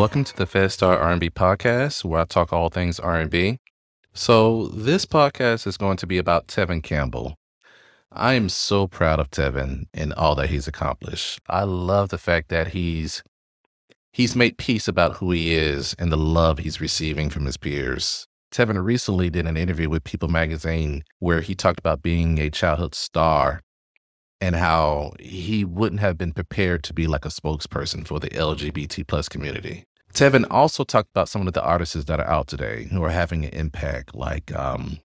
Welcome to the FezStarr R&B podcast, where I talk all things R&B. So this podcast is going to be about Tevin Campbell. I am so proud of Tevin and all that he's accomplished. I love the fact that he's he's made peace about who he is and the love he's receiving from his peers. Tevin recently did an interview with People magazine where he talked about being a childhood star and how he wouldn't have been prepared to be like a spokesperson for the LGBT plus community. Tevin also talked about some of the artists that are out today who are having an impact, like um,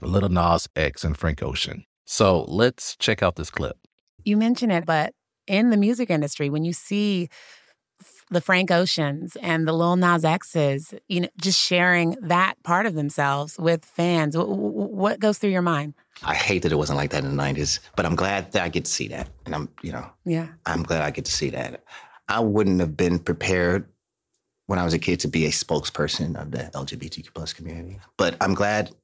Lil Nas X and Frank Ocean. So let's check out this clip. You mentioned it, but in the music industry, when you see the Frank Oceans and the Lil Nas X's, you know, just sharing that part of themselves with fans, what goes through your mind? I hate that it wasn't like that in the '90s, but I'm glad that I get to see that, and I'm, you know, yeah, I'm glad I get to see that. I wouldn't have been prepared when I was a kid to be a spokesperson of the LGBTQ plus community, but I'm glad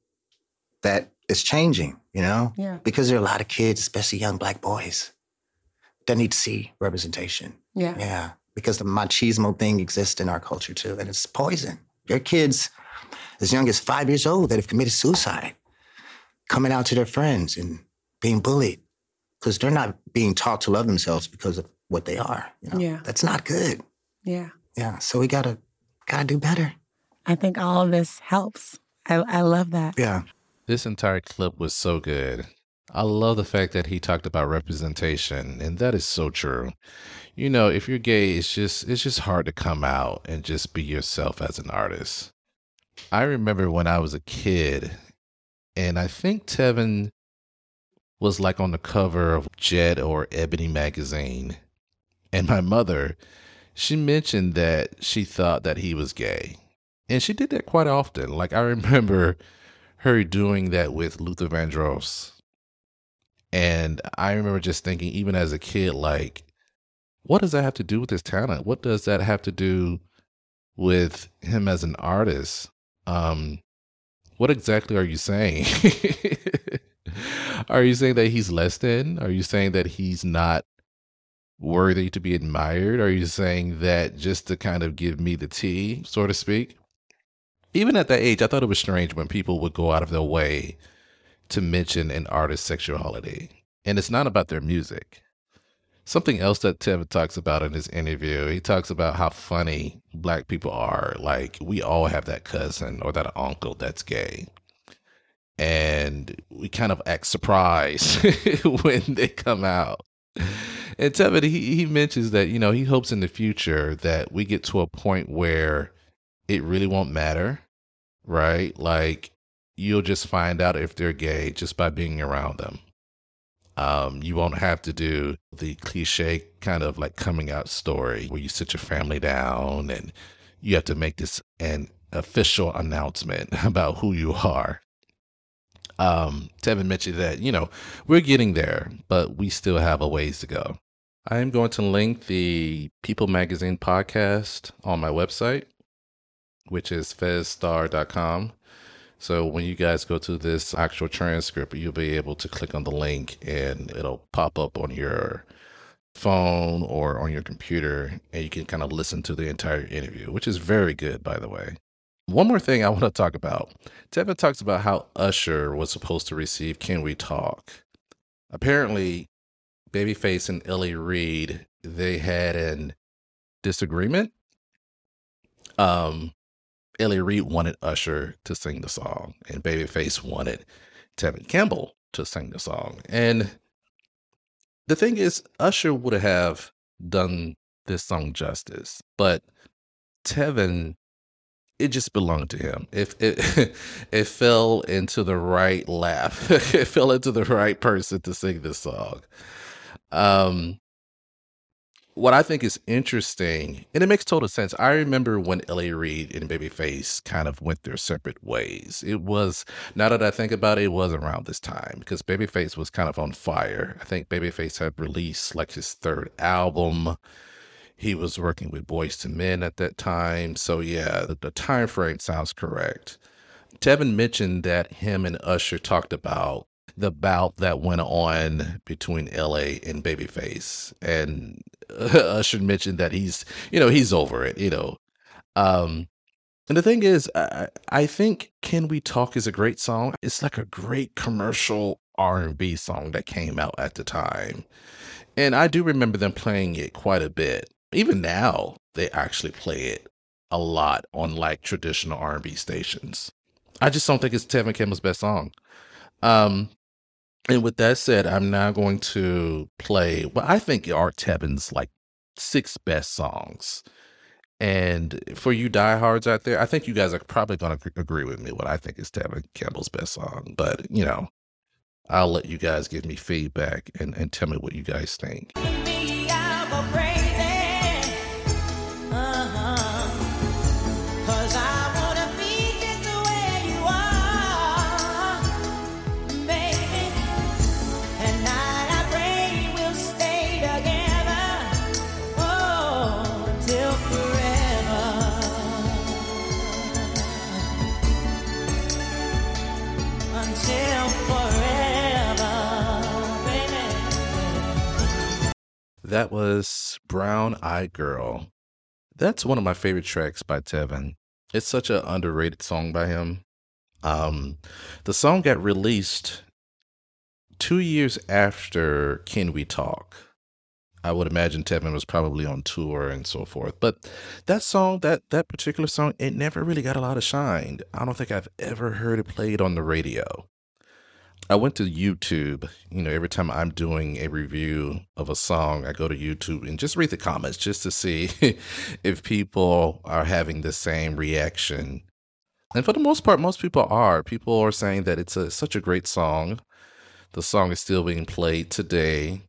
that it's changing. You know, yeah, because there are a lot of kids, especially young black boys, that need to see representation. Yeah, yeah, because the machismo thing exists in our culture too, and it's poison. There are kids as young as five years old that have committed suicide coming out to their friends and being bullied because they're not being taught to love themselves because of what they are. You know? Yeah. That's not good. Yeah. Yeah. So we gotta gotta do better. I think all of this helps. I, I love that. Yeah. This entire clip was so good. I love the fact that he talked about representation, and that is so true. You know, if you're gay, it's just it's just hard to come out and just be yourself as an artist. I remember when I was a kid and I think Tevin was like on the cover of Jet or Ebony magazine. And my mother, she mentioned that she thought that he was gay. And she did that quite often. Like I remember her doing that with Luther Vandross. And I remember just thinking, even as a kid, like, what does that have to do with his talent? What does that have to do with him as an artist? Um, what exactly are you saying? are you saying that he's less than? Are you saying that he's not worthy to be admired? Are you saying that just to kind of give me the tea, so to speak? Even at that age, I thought it was strange when people would go out of their way to mention an artist's sexuality. And it's not about their music. Something else that Tevin talks about in his interview, he talks about how funny black people are. Like, we all have that cousin or that uncle that's gay. And we kind of act surprised when they come out. And Tevin, he, he mentions that, you know, he hopes in the future that we get to a point where it really won't matter, right? Like, you'll just find out if they're gay just by being around them um, you won't have to do the cliche kind of like coming out story where you sit your family down and you have to make this an official announcement about who you are. Um, Tevin mentioned that, you know, we're getting there, but we still have a ways to go. I am going to link the People Magazine podcast on my website, which is fezstarr.com. So when you guys go to this actual transcript, you'll be able to click on the link and it'll pop up on your phone or on your computer and you can kind of listen to the entire interview, which is very good, by the way. One more thing I want to talk about. Tevin talks about how Usher was supposed to receive Can We Talk. Apparently, Babyface and L.A. Reid, they had an disagreement. Um, L.A. Reid wanted Usher to sing the song, and Babyface wanted Tevin Campbell to sing the song. And the thing is, Usher would have done this song justice, but Tevin, it just belonged to him. If it it fell into the right lap, it fell into the right person to sing this song. Um, what I think is interesting, and it makes total sense. I remember when L.A. Reid and Babyface kind of went their separate ways. It was now that I think about it, it was around this time because Babyface was kind of on fire. I think Babyface had released like his third album. He was working with Boyz II Men at that time, so yeah, the, the time frame sounds correct. Tevin mentioned that him and Usher talked about the bout that went on between LA and Babyface. And Usher mentioned that he's, you know, he's over it. You know, Um, and the thing is, I, I think "Can We Talk" is a great song. It's like a great commercial R and B song that came out at the time, and I do remember them playing it quite a bit. Even now, they actually play it a lot on like traditional R and B stations. I just don't think it's Tevin Campbell's best song. Um, and with that said, I'm now going to play what I think are Tevin's like six best songs. And for you diehards out there, I think you guys are probably going to agree with me what I think is Tevin Campbell's best song. But, you know, I'll let you guys give me feedback and, and tell me what you guys think. That was Brown Eyed Girl. That's one of my favorite tracks by Tevin. It's such an underrated song by him. Um, the song got released two years after Can We Talk. I would imagine Tevin was probably on tour and so forth. But that song, that that particular song, it never really got a lot of shine. I don't think I've ever heard it played on the radio. I went to YouTube. You know, every time I'm doing a review of a song, I go to YouTube and just read the comments just to see if people are having the same reaction. And for the most part, most people are. People are saying that it's a, such a great song. The song is still being played today.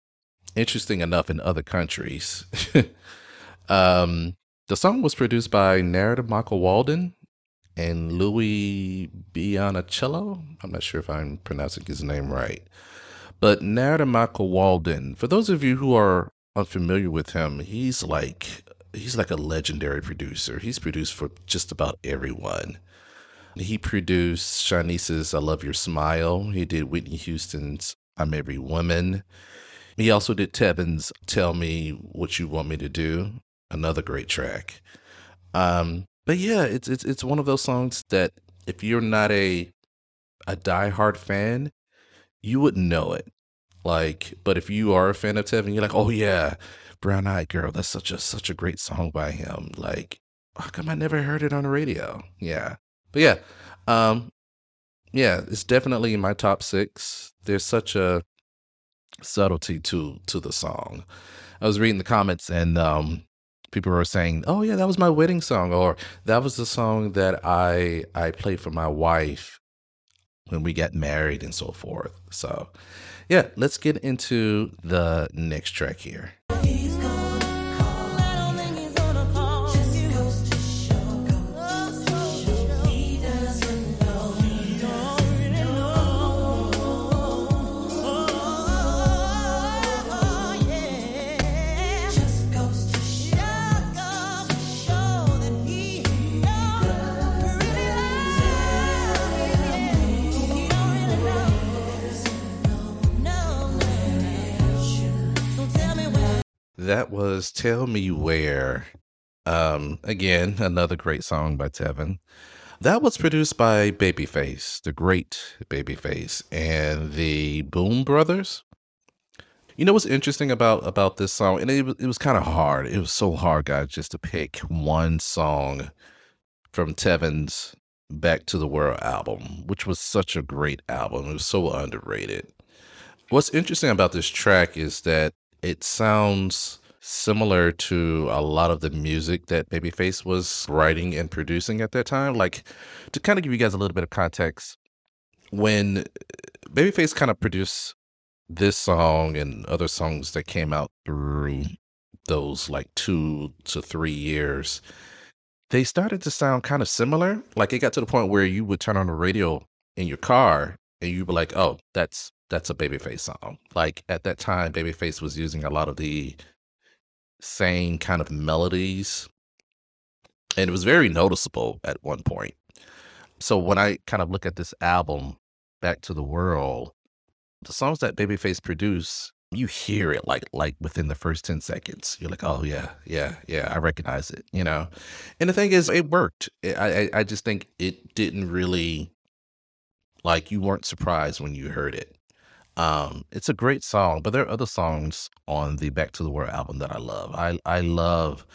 Interesting enough, in other countries. um, the song was produced by Narada Michael Walden and Louis Biancaniello. I'm not sure if I'm pronouncing his name right. But Narada Michael Walden, for those of you who are unfamiliar with him, he's like he's like a legendary producer. He's produced for just about everyone. He produced Shanice's I Love Your Smile. He did Whitney Houston's I'm Every Woman. He also did Tevin's Tell Me What You Want Me to Do, another great track. Um, but yeah, it's it's it's one of those songs that if you're not a a diehard fan, you wouldn't know it. Like, but if you are a fan of Tevin, you're like, oh yeah, Brown Eyed Girl, that's such a such a great song by him. Like, how come I never heard it on the radio? Yeah. But yeah, um, yeah, it's definitely in my top six. There's such a subtlety to to the song. I was reading the comments and um people are saying, "Oh yeah, that was my wedding song," or "That was the song that I I played for my wife when we got married," and so forth. So, yeah, let's get into the next track here. That was Tell Me Where. Um, again, another great song by Tevin. That was produced by Babyface, the great Babyface, and the Boom Brothers. You know what's interesting about about this song, and it, it was kind of hard. It was so hard, guys, just to pick one song from Tevin's Back to the World album, which was such a great album. It was so underrated. What's interesting about this track is that it sounds similar to a lot of the music that Babyface was writing and producing at that time. Like to kind of give you guys a little bit of context, when Babyface kind of produced this song and other songs that came out through those like two to three years, they started to sound kind of similar. Like it got to the point where you would turn on the radio in your car and you'd be like, oh, that's that's a Babyface song. Like at that time, Babyface was using a lot of the same kind of melodies. And it was very noticeable at one point. So when I kind of look at this album, Back to the World, the songs that Babyface produced you hear it like like within the first 10 seconds you're like oh yeah yeah yeah i recognize it you know and the thing is it worked i i, I just think it didn't really like you weren't surprised when you heard it um it's a great song but there are other songs on the back to the world album that i love i i love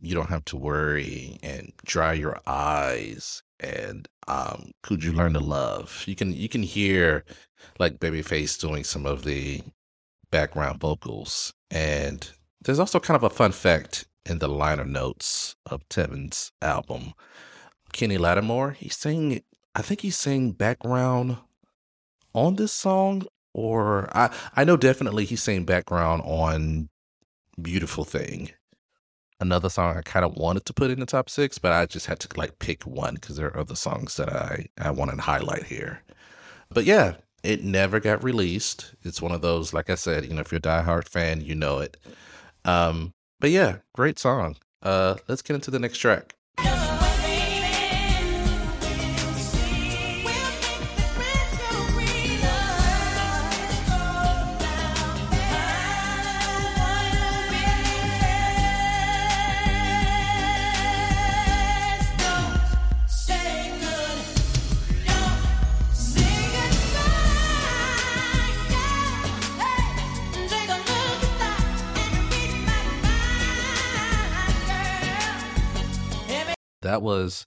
you don't have to worry and dry your eyes and um could you learn to love you can you can hear like babyface doing some of the background vocals. And there's also kind of a fun fact in the liner notes of Tevin's album. Kenny Lattimore, he's saying, I think he's saying background on this song, or I, I know definitely he's saying background on Beautiful Thing. Another song I kind of wanted to put in the top six, but I just had to like pick one because there are other songs that I, I want to highlight here. But yeah, it never got released. It's one of those, like I said, you know, if you're a diehard fan, you know it. Um, but yeah, great song. Uh, let's get into the next track. That was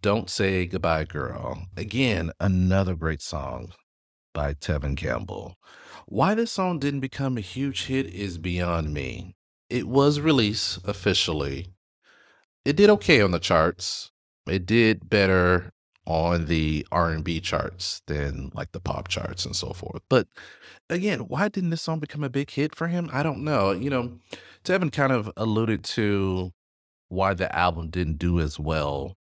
Don't Say Goodbye Girl. Again, another great song by Tevin Campbell. Why this song didn't become a huge hit is beyond me. It was released officially. It did okay on the charts. It did better on the R&B charts than like the pop charts and so forth. But again, why didn't this song become a big hit for him? I don't know. You know, Tevin kind of alluded to why the album didn't do as well.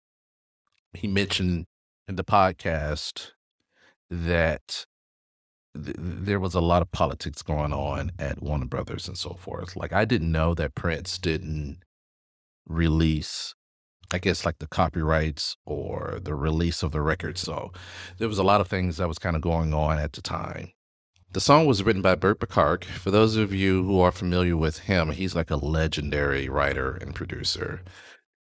He mentioned in the podcast that th- there was a lot of politics going on at Warner Brothers and so forth. Like I didn't know that Prince didn't release I guess like the copyrights or the release of the record. So there was a lot of things that was kind of going on at the time. The song was written by Burt Bacharach. For those of you who are familiar with him, he's like a legendary writer and producer.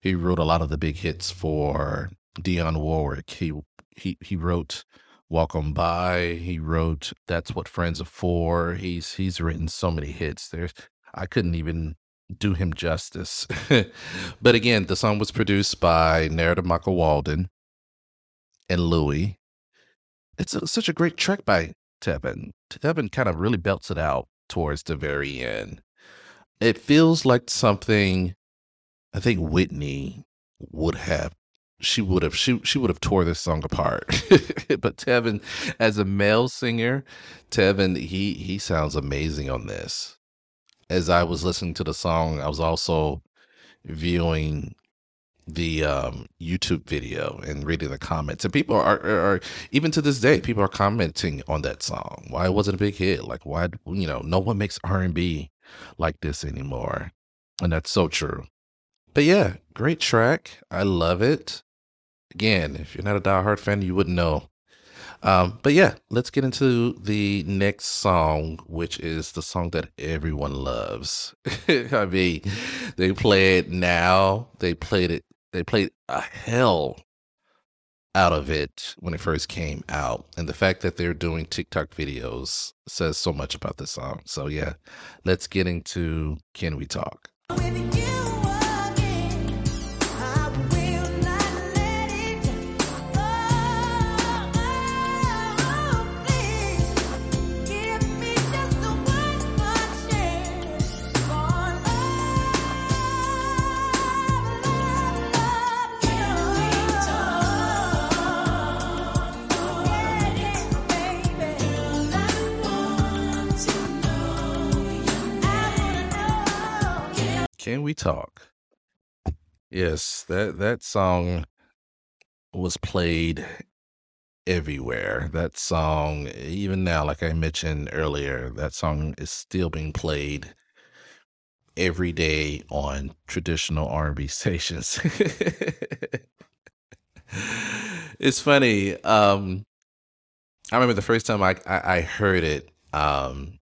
He wrote a lot of the big hits for Dionne Warwick. He he he wrote Walk On By. He wrote That's What Friends Are For. He's he's written so many hits. There's I couldn't even do him justice. but again, the song was produced by Narada Michael Walden and Louis. It's a, such a great track by Tevin. Tevin kind of really belts it out towards the very end. It feels like something I think Whitney would have she would have she she would have tore this song apart. but Tevin as a male singer, Tevin he he sounds amazing on this. As I was listening to the song, I was also viewing the um, YouTube video and reading the comments, and people are, are, are, even to this day, people are commenting on that song. Why it wasn't a big hit? Like why you know no one makes R and B like this anymore, and that's so true. But yeah, great track. I love it. Again, if you're not a Die Hard fan, you wouldn't know. Um, but yeah, let's get into the next song, which is the song that everyone loves. I mean, they play it now. They played it they played a hell out of it when it first came out. And the fact that they're doing TikTok videos says so much about this song. So, yeah, let's get into Can We Talk? Talk? Yes, that that song was played everywhere. That song, even now, like I mentioned earlier, that song is still being played every day on traditional R&B stations. it's funny. Um, I remember the first time I, I, I heard it. Um,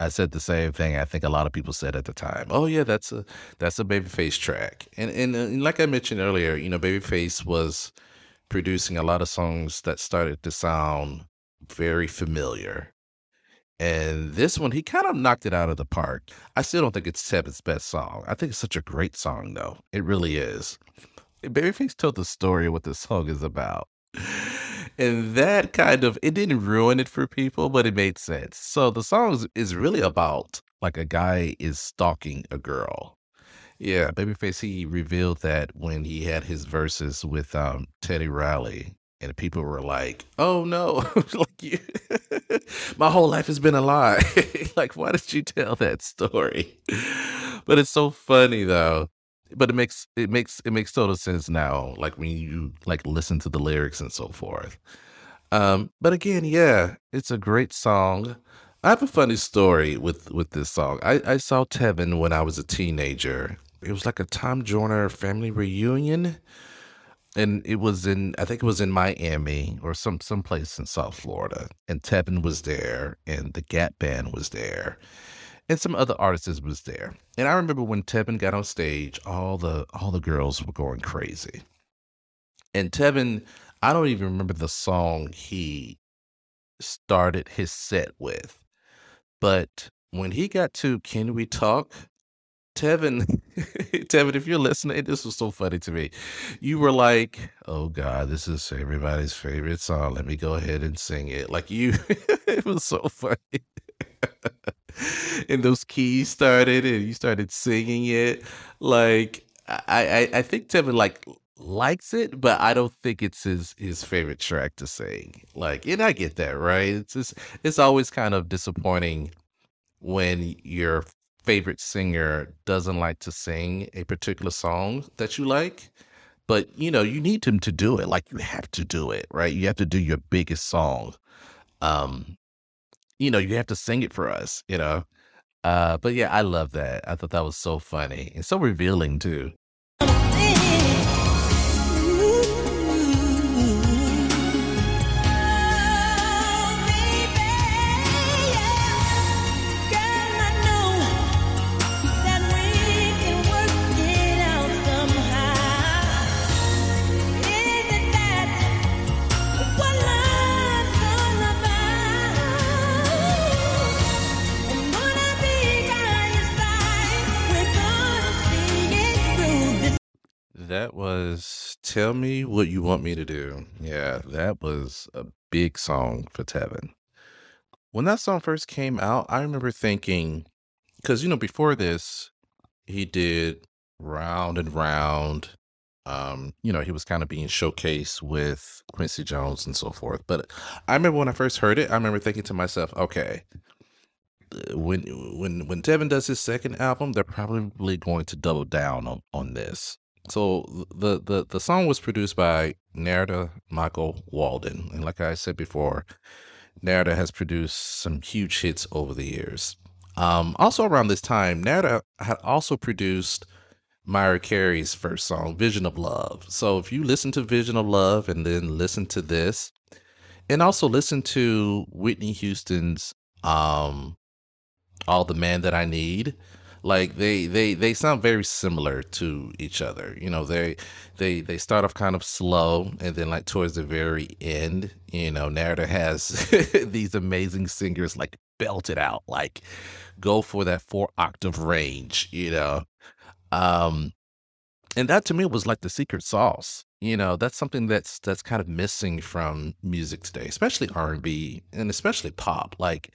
I said the same thing. I think a lot of people said at the time. Oh yeah, that's a that's a Babyface track. And and, uh, and like I mentioned earlier, you know, Babyface was producing a lot of songs that started to sound very familiar. And this one, he kind of knocked it out of the park. I still don't think it's Tevin's best song. I think it's such a great song, though. It really is. Babyface told the story of what the song is about. And that kind of it didn't ruin it for people, but it made sense. So the song is really about like a guy is stalking a girl. Yeah, Babyface he revealed that when he had his verses with um Teddy Riley and people were like, "Oh no, like you, my whole life has been a lie. like, why did you tell that story?" But it's so funny though. But it makes it makes it makes total sense now. Like when you like listen to the lyrics and so forth. Um, but again, yeah, it's a great song. I have a funny story with with this song. I, I saw Tevin when I was a teenager. It was like a Tom Joyner family reunion and it was in I think it was in Miami or some someplace in South Florida, and Tevin was there, and the Gap Band was there, and some other artists was there. And I remember when Tevin got on stage, all the all the girls were going crazy. And Tevin, I don't even remember the song he started his set with, but when he got to "Can We Talk," Tevin, Tevin, if you're listening, this was so funny to me. You were like, "Oh God, this is everybody's favorite song. Let me go ahead and sing it." Like you, it was so funny. and those keys started, and you started singing it. Like I, I, I think Tevin like likes it, but I don't think it's his his favorite track to sing. Like, and I get that, right? It's just it's always kind of disappointing when your favorite singer doesn't like to sing a particular song that you like, but you know, you need him to do it. Like you have to do it, right? You have to do your biggest song. Um, you know, you have to sing it for us, you know. Uh, but yeah, I love that. I thought that was so funny and so revealing too. That was Tell Me What You Want Me to Do. Yeah, that was a big song for Tevin. When that song first came out, I remember thinking, because, you know, before this, he did Round and Round. Um, you know, he was kind of being showcased with Quincy Jones and so forth. But I remember when I first heard it, I remember thinking to myself, okay, when when when Tevin does his second album, they're probably going to double down on, on this. So the the the song was produced by Narada Michael Walden, and like I said before, Narada has produced some huge hits over the years. Um, also around this time, Narada had also produced Mariah Carey's first song, "Vision of Love." So if you listen to "Vision of Love" and then listen to this, and also listen to Whitney Houston's um, "All the Man That I Need," like they they they sound very similar to each other. You know they they they start off kind of slow and then like towards the very end you know Narada has these amazing singers like belt it out like go for that four octave range you know? Um and that to me was like the secret sauce. You know that's something that's that's kind of missing from music today especially r&b and especially pop. Like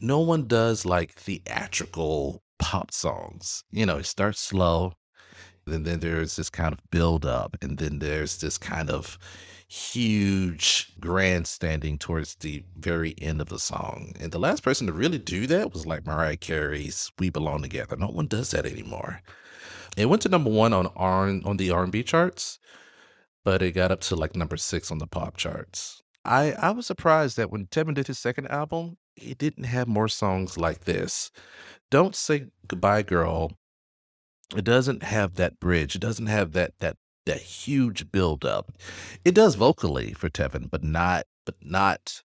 no one does like theatrical pop songs. You know, it starts slow, and then there's this kind of build up, and then there's this kind of huge grandstanding towards the very end of the song. And the last person to really do that was like Mariah Carey's "We Belong Together." No one does that anymore. It went to number one on R on the R and B charts, but it got up to like number six on the pop charts. I I was surprised that when Tevin did his second album, he didn't have more songs like this. Don't Say Goodbye Girl, it doesn't have that bridge. It doesn't have that that that huge build up. It does vocally for Tevin, but not but not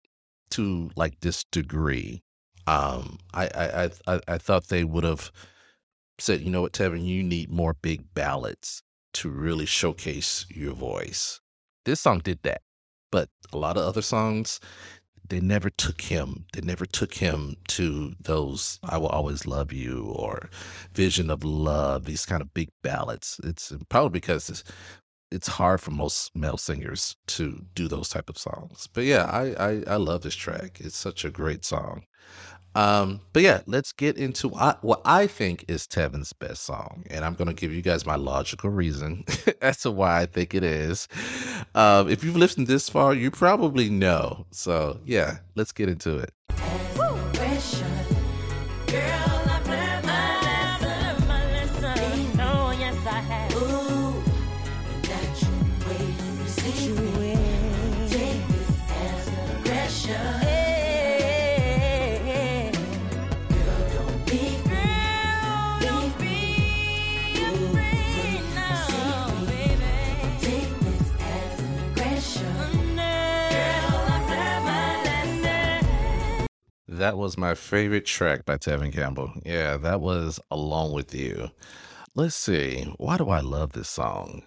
to like this degree. Um, I I I, I thought they would have said, you know what, Tevin, you need more big ballads to really showcase your voice. This song did that, but a lot of other songs, they never took him. They never took him to those "I Will Always Love You" or "Vision of Love." These kind of big ballads. It's uh, probably because it's, it's hard for most male singers to do those type of songs. But yeah, I I, I love this track. It's such a great song. Um, but yeah, let's get into what I think is Tevin's best song, and I'm to give you guys my logical reason as to why I think it is. Um, if you've listened this far, you probably know. So yeah, let's get into it. That was my favorite track by Tevin Campbell. Yeah, that was Along with You. Let's see. Why do I love this song?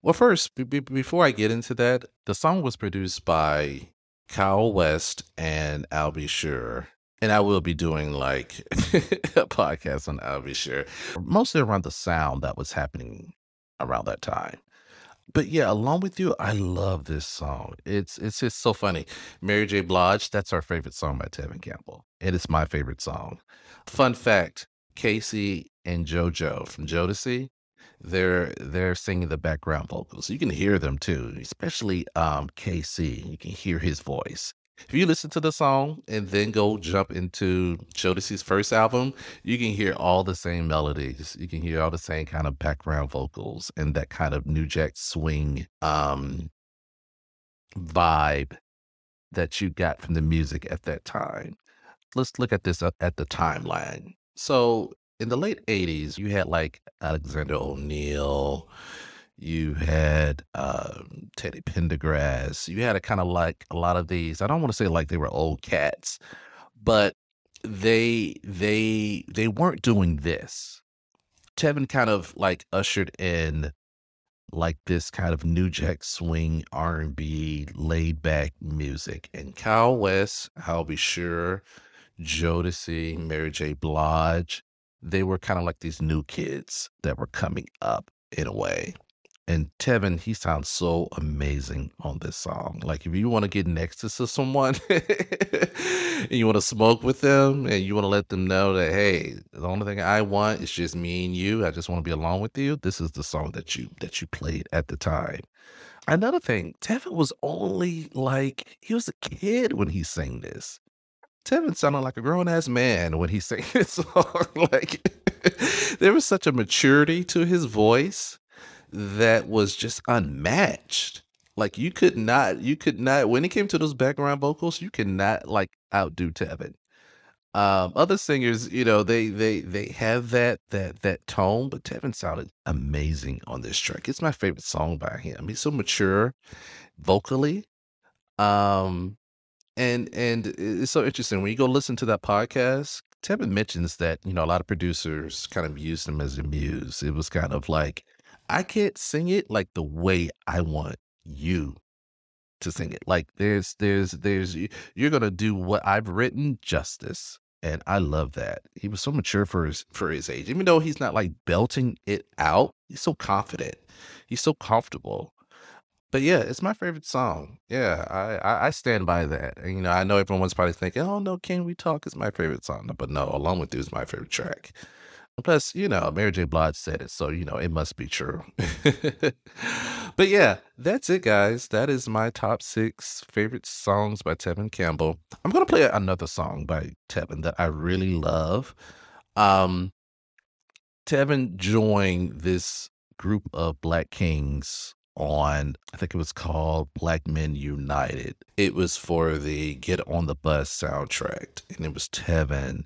Well, first, b- b- before I get into that, the song was produced by Kyle West and Al B. Sure. And I will be doing like a podcast on Al B. Sure, mostly around the sound that was happening around that time but yeah, along with you, I love this song. It's it's just so funny. Mary J. Blige, that's our favorite song by Tevin Campbell. And It is my favorite song. Fun fact: K-Ci and JoJo from Jodeci, they're they're singing the background vocals. You can hear them too, especially um K-Ci. You can hear his voice. If you listen to the song and then go jump into Jodeci's first album, you can hear all the same melodies. You can hear all the same kind of background vocals and that kind of New Jack swing um, vibe that you got from the music at that time. Let's look at this at the timeline. So in the late 80s, you had like Alexander O'Neal, you had um, Teddy Pendergrass. You had a kind of like a lot of these. I don't want to say like they were old cats, but they they they weren't doing this. Tevin kind of like ushered in like this kind of new jack swing R and B laid back music. And Kyle West, Al B. Sure, Jodeci, Mary J. Blige, they were kind of like these new kids that were coming up in a way. And Tevin, he sounds so amazing on this song. Like if you want to get next to someone and you want to smoke with them and you want to let them know that hey, the only thing I want is just me and you. I just want to be alone with you. This is the song that you that you played at the time. Another thing, Tevin was only like he was a kid when he sang this. Tevin sounded like a grown ass man when he sang this song. like there was such a maturity to his voice that was just unmatched. Like you could not, you could not. When it came to those background vocals, you could not like outdo Tevin. Um, other singers, you know, they they they have that that that tone, but Tevin sounded amazing on this track. It's my favorite song by him. He's so mature vocally. Um, and and it's so interesting when you go listen to that podcast. Tevin mentions that you know a lot of producers kind of used him as a muse. It was kind of like I can't sing it like the way I want you to sing mm. it. Like there's there's there's you're gonna do what I've written justice. And I love that. He was so mature for his for his age. Even though he's not like belting it out, he's so confident. He's so comfortable. But yeah, it's my favorite song. Yeah, I, I, I stand by that. And, you know, I know everyone's probably thinking, "Oh no, Can We Talk?" is my favorite song, but no, Along with You is my favorite track. Plus, you know, Mary J. Blige said it, so you know it must be true. but yeah, that's it, guys. That is my top six favorite songs by Tevin Campbell. I'm gonna play another song by Tevin that I really love. Um, Tevin joined this group of Black Kings on I think it was called Black Men United. It was for the Get on the Bus soundtrack, and it was Tevin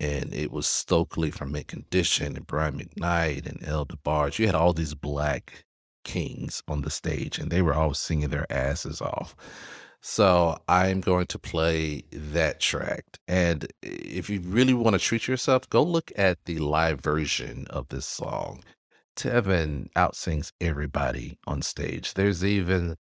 and it was Stokely from Mint Condition and Brian McKnight and El DeBarge. You had all these black kings on the stage, and they were all singing their asses off. So I'm going to play that track. And if you really want to treat yourself, go look at the live version of this song. Tevin outsings everybody on stage. There's even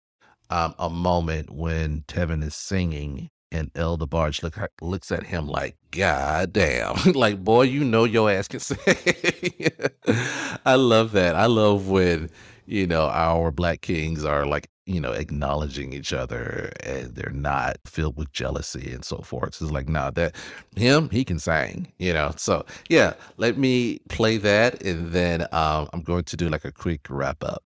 um, a moment when Tevin is singing and El DeBarge look, looks at him like, God damn. like, boy, you know your ass can sing. I love that. I love when, you know, our black kings are like you know, acknowledging each other and they're not filled with jealousy and so forth. So it's like, nah, that him, he can sing, you know. So yeah, let me play that and then um, I'm going to do like a quick wrap up.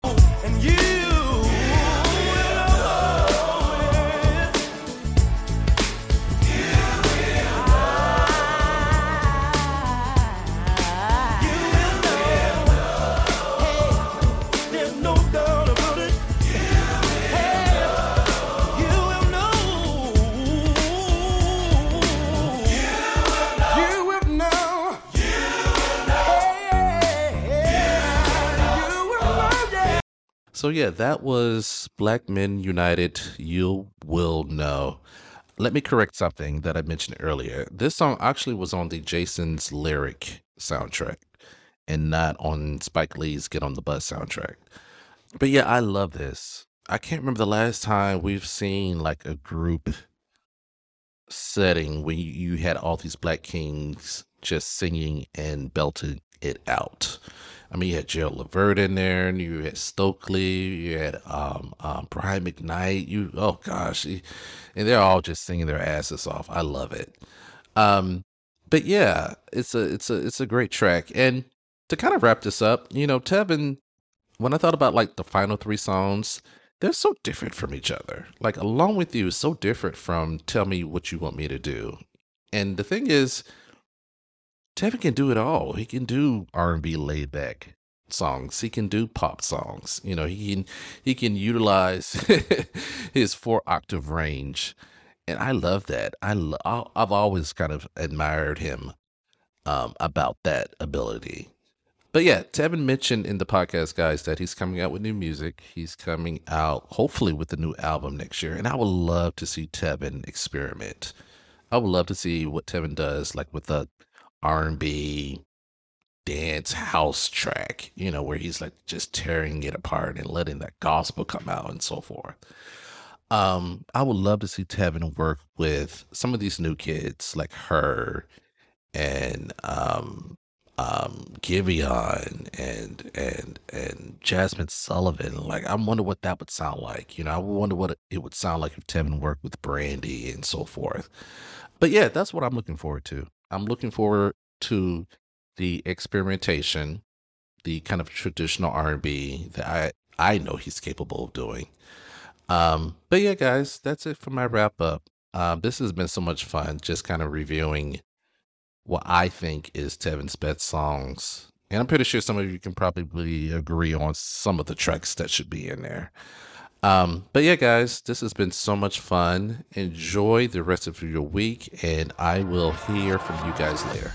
So yeah, that was Black Men United. You will know. Let me correct something that I mentioned earlier. This song actually was on the Jason's Lyric soundtrack and not on Spike Lee's Get on the Bus soundtrack. But yeah, I love this. I can't remember the last time we've seen like a group setting when you had all these black kings just singing and belting it out. I mean, you had Gerald Levert in there, and you had Stokely, you had um, um, Brian McKnight. You, oh gosh, and they're all just singing their asses off. I love it. Um, but yeah, it's a it's a it's a great track. And to kind of wrap this up, you know, Tevin, when I thought about like the final three songs, they're so different from each other. Like Along with You is so different from Tell Me What You Want Me to Do. And the thing is, Tevin can do it all. He can do R and B laid back songs. He can do pop songs. You know, he can he can utilize his four octave range, and I love that. I lo- I've always kind of admired him um, about that ability. But yeah, Tevin mentioned in the podcast, guys, that he's coming out with new music. He's coming out hopefully with a new album next year, and I would love to see Tevin experiment. I would love to see what Tevin does, like with a R&B dance house track, you know, where he's like just tearing it apart and letting that gospel come out and so forth. Um, I would love to see Tevin work with some of these new kids like H.E.R. and um um Giveon and and and Jazmine Sullivan. Like I wonder what that would sound like. You know, I wonder what it would sound like if Tevin worked with Brandy and so forth. But yeah, that's what I'm looking forward to. I'm looking forward to the experimentation, the kind of traditional R&B that I I know he's capable of doing. Um, but yeah, guys, that's it for my wrap up. Um, this has been so much fun, just kind of reviewing what I think is Tevin best songs. And I'm pretty sure some of you can probably agree on some of the tracks that should be in there. Um, but yeah, guys, this has been so much fun. Enjoy the rest of your week, and I will hear from you guys later.